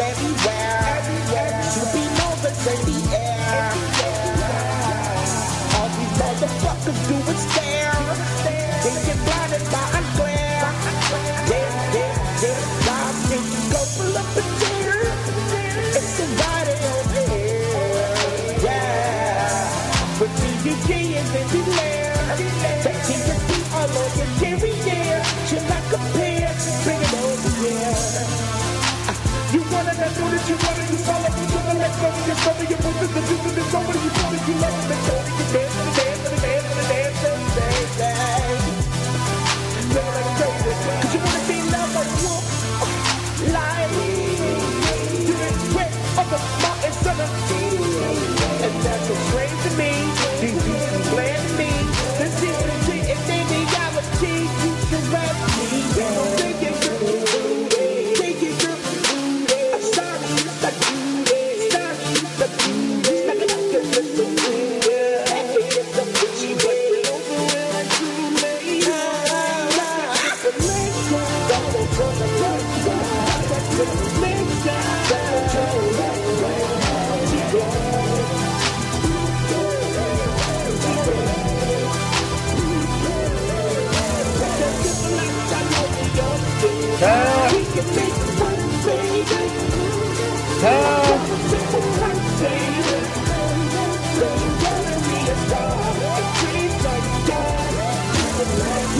Everywhere. Supernovas in the air. All these motherfuckers do is stare. The left of your brother, the dude, the somebody Yeah.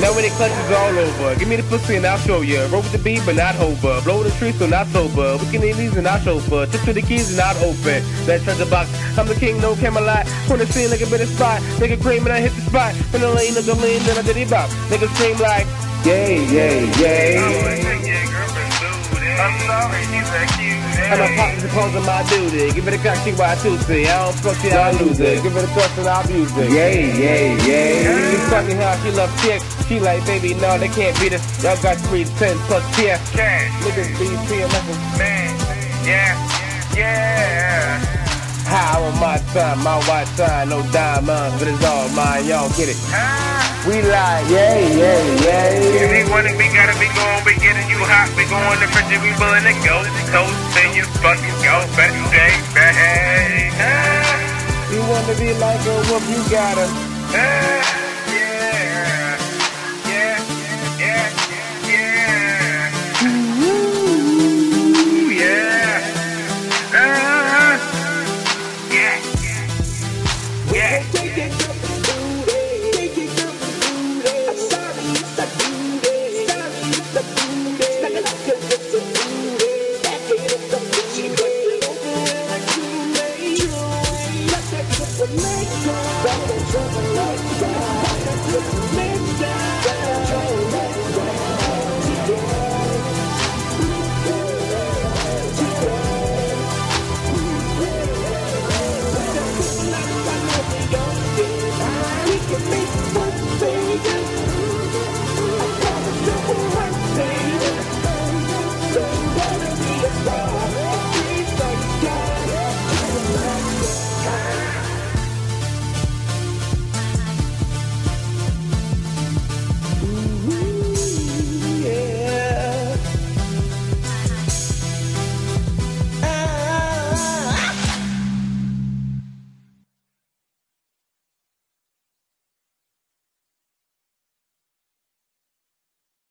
Now when it clutches all over, give me the pussy and I'll show ya. Roll with the beat but not over. Blow the tree so not sober. We can these and not chauffeur. Tip to the keys and not open. That treasure box, I'm the king, no Camelot. When the scene like a bit of spot. Nigga cream and I hit the spot. When the lane nigga lean, then I did it bop. Nigga scream like, yay, yay, yay. I'm sorry, he's a cute. And my pockets are closing my duty. Give me the cock, she why see. I don't fuck it, I lose it. Give me the thrust and I'll abuse it. Yay, yay, yay. She fucking how she love chick. She like, baby, no, they can't beat us. Y'all got three, ten plus TF. Cash, Niggas be PMF. man, yeah, yeah. My time, my white time, no diamonds, but it's all mine. Y'all get it. Ah, We like, yay, yay, if yay. we want it, we gotta be going, we getting you hot. We going to fridge, we willing to go. Toast, then you fucking go. Back, day, back. Ah, You wanna be like a whoop, you gotta. ah. Let